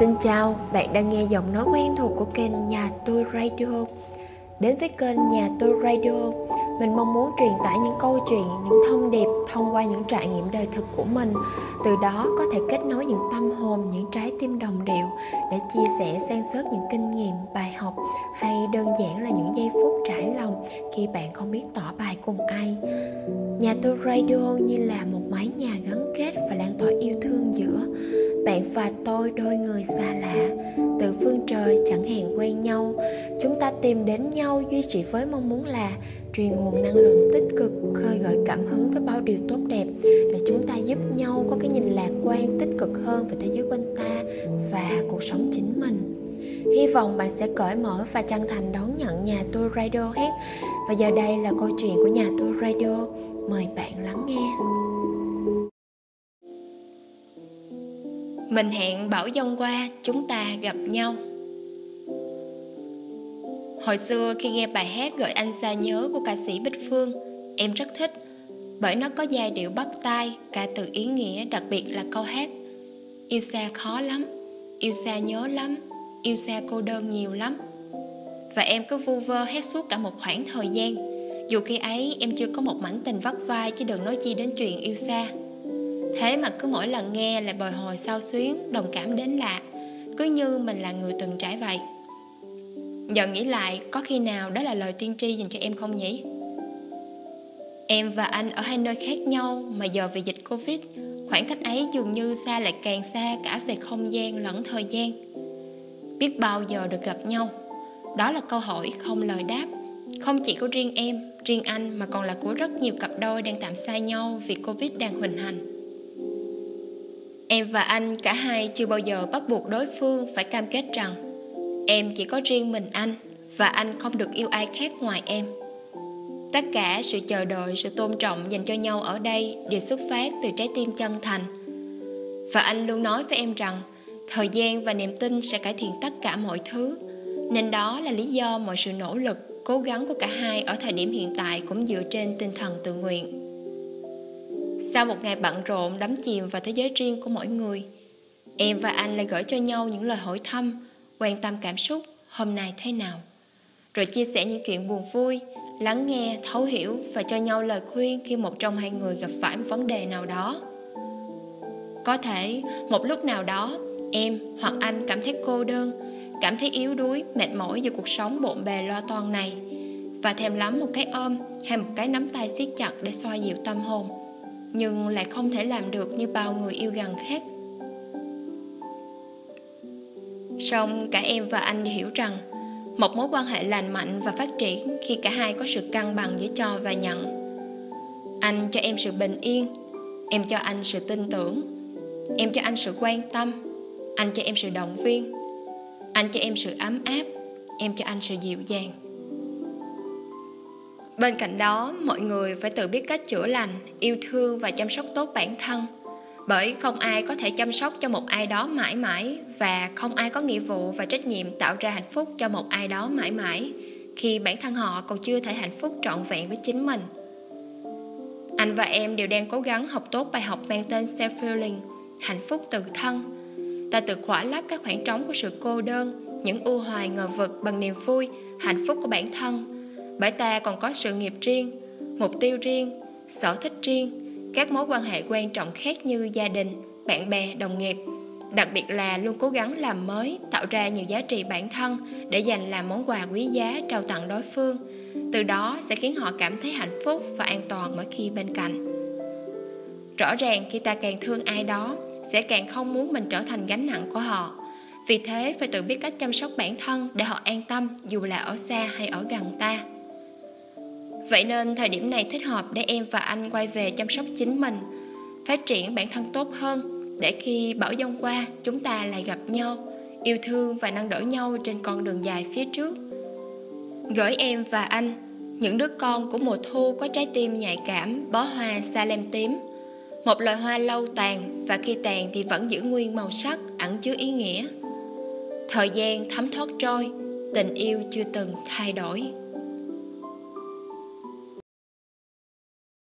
Xin chào, bạn đang nghe giọng nói quen thuộc của kênh Nhà tôi Radio. Đến với kênh Nhà tôi Radio, mình mong muốn truyền tải những câu chuyện, những thông điệp thông qua những trải nghiệm đời thực của mình. Từ đó có thể kết nối những tâm hồn, những trái tim đồng điệu để chia sẻ san sớt những kinh nghiệm, bài học hay đơn giản là những giây phút trải lòng khi bạn không biết tỏ bài cùng ai. Nhà tôi Radio như là một mái nhà gắn kết và lan tỏa yêu thương giữa bạn và tôi đôi người quen nhau. Chúng ta tìm đến nhau duy trì với mong muốn là truyền nguồn năng lượng tích cực, khơi gợi cảm hứng với bao điều tốt đẹp để chúng ta giúp nhau có cái nhìn lạc quan, tích cực hơn về thế giới quanh ta và cuộc sống chính mình. Hy vọng bạn sẽ cởi mở và chân thành đón nhận nhà tôi Radio hết Và giờ đây là câu chuyện của nhà tôi Radio. Mời bạn lắng nghe. Mình hẹn bảo dông qua, chúng ta gặp nhau. Hồi xưa khi nghe bài hát Gợi anh xa nhớ của ca sĩ Bích Phương, Em rất thích, Bởi nó có giai điệu bắt tai, ca từ ý nghĩa, đặc biệt là câu hát, Yêu xa khó lắm, Yêu xa nhớ lắm, Yêu xa cô đơn nhiều lắm. Và em cứ vu vơ hát suốt cả một khoảng thời gian, Dù khi ấy em chưa có một mảnh tình vắt vai Chứ đừng nói chi đến chuyện yêu xa. Thế mà cứ mỗi lần nghe lại bồi hồi sao xuyến, đồng cảm đến lạ, cứ như mình là người từng trải vậy giờ nghĩ lại, có khi nào đó là lời tiên tri dành cho em không nhỉ? Em và anh ở hai nơi khác nhau mà giờ vì dịch covid, khoảng cách ấy dường như xa lại càng xa cả về không gian lẫn thời gian. Biết bao giờ được gặp nhau, đó là câu hỏi không lời đáp. Không chỉ của riêng em, riêng anh mà còn là của rất nhiều cặp đôi đang tạm xa nhau vì covid đang hình hành. Em và anh cả hai chưa bao giờ bắt buộc đối phương phải cam kết rằng em chỉ có riêng mình anh và anh không được yêu ai khác ngoài em. Tất cả sự chờ đợi, sự tôn trọng dành cho nhau ở đây đều xuất phát từ trái tim chân thành. Và anh luôn nói với em rằng thời gian và niềm tin sẽ cải thiện tất cả mọi thứ. Nên đó là lý do mọi sự nỗ lực, cố gắng của cả hai ở thời điểm hiện tại cũng dựa trên tinh thần tự nguyện. Sau một ngày bận rộn đắm chìm vào thế giới riêng của mỗi người, em và anh lại gửi cho nhau những lời hỏi thăm, quan tâm cảm xúc hôm nay thế nào. Rồi chia sẻ những chuyện buồn vui, lắng nghe, thấu hiểu và cho nhau lời khuyên khi một trong hai người gặp phải một vấn đề nào đó. Có thể một lúc nào đó em hoặc anh cảm thấy cô đơn, cảm thấy yếu đuối, mệt mỏi giữa cuộc sống bộn bề lo toan này và thèm lắm một cái ôm hay một cái nắm tay siết chặt để xoa dịu tâm hồn nhưng lại không thể làm được như bao người yêu gần khác song cả em và anh hiểu rằng một mối quan hệ lành mạnh và phát triển khi cả hai có sự cân bằng giữa cho và nhận. Anh cho em sự bình yên, em cho anh sự tin tưởng, em cho anh sự quan tâm, anh cho em sự động viên, anh cho em sự ấm áp, em cho anh sự dịu dàng. Bên cạnh đó, mọi người phải tự biết cách chữa lành, yêu thương và chăm sóc tốt bản thân bởi không ai có thể chăm sóc cho một ai đó mãi mãi, và không ai có nghĩa vụ và trách nhiệm tạo ra hạnh phúc cho một ai đó mãi mãi. Khi bản thân họ còn chưa thể hạnh phúc trọn vẹn với chính mình. Anh và em đều đang cố gắng học tốt bài học mang tên self feeling hạnh phúc tự thân. Ta tự khỏa lấp các khoảng trống của sự cô đơn, những ưu hoài ngờ vực bằng niềm vui, hạnh phúc của bản thân. Bởi ta còn có sự nghiệp riêng, mục tiêu riêng, sở thích riêng các mối quan hệ quan trọng khác như gia đình, bạn bè, đồng nghiệp. Đặc biệt là luôn cố gắng làm mới, tạo ra nhiều giá trị bản thân để dành làm món quà quý giá trao tặng đối phương. Từ đó sẽ khiến họ cảm thấy hạnh phúc và an toàn mỗi khi bên cạnh. Rõ ràng khi ta càng thương ai đó, sẽ càng không muốn mình trở thành gánh nặng của họ. Vì thế phải tự biết cách chăm sóc bản thân để họ an tâm dù là ở xa hay ở gần ta. Vậy nên thời điểm này thích hợp để em và anh quay về chăm sóc chính mình, phát triển bản thân tốt hơn để khi bão giông qua chúng ta lại gặp nhau, yêu thương và nâng đỡ nhau trên con đường dài phía trước. Gửi em và anh, những đứa con của mùa thu có trái tim nhạy cảm, bó hoa xa lem tím. Một loài hoa lâu tàn và khi tàn thì vẫn giữ nguyên màu sắc, ẩn chứa ý nghĩa. Thời gian thấm thoát trôi, tình yêu chưa từng thay đổi.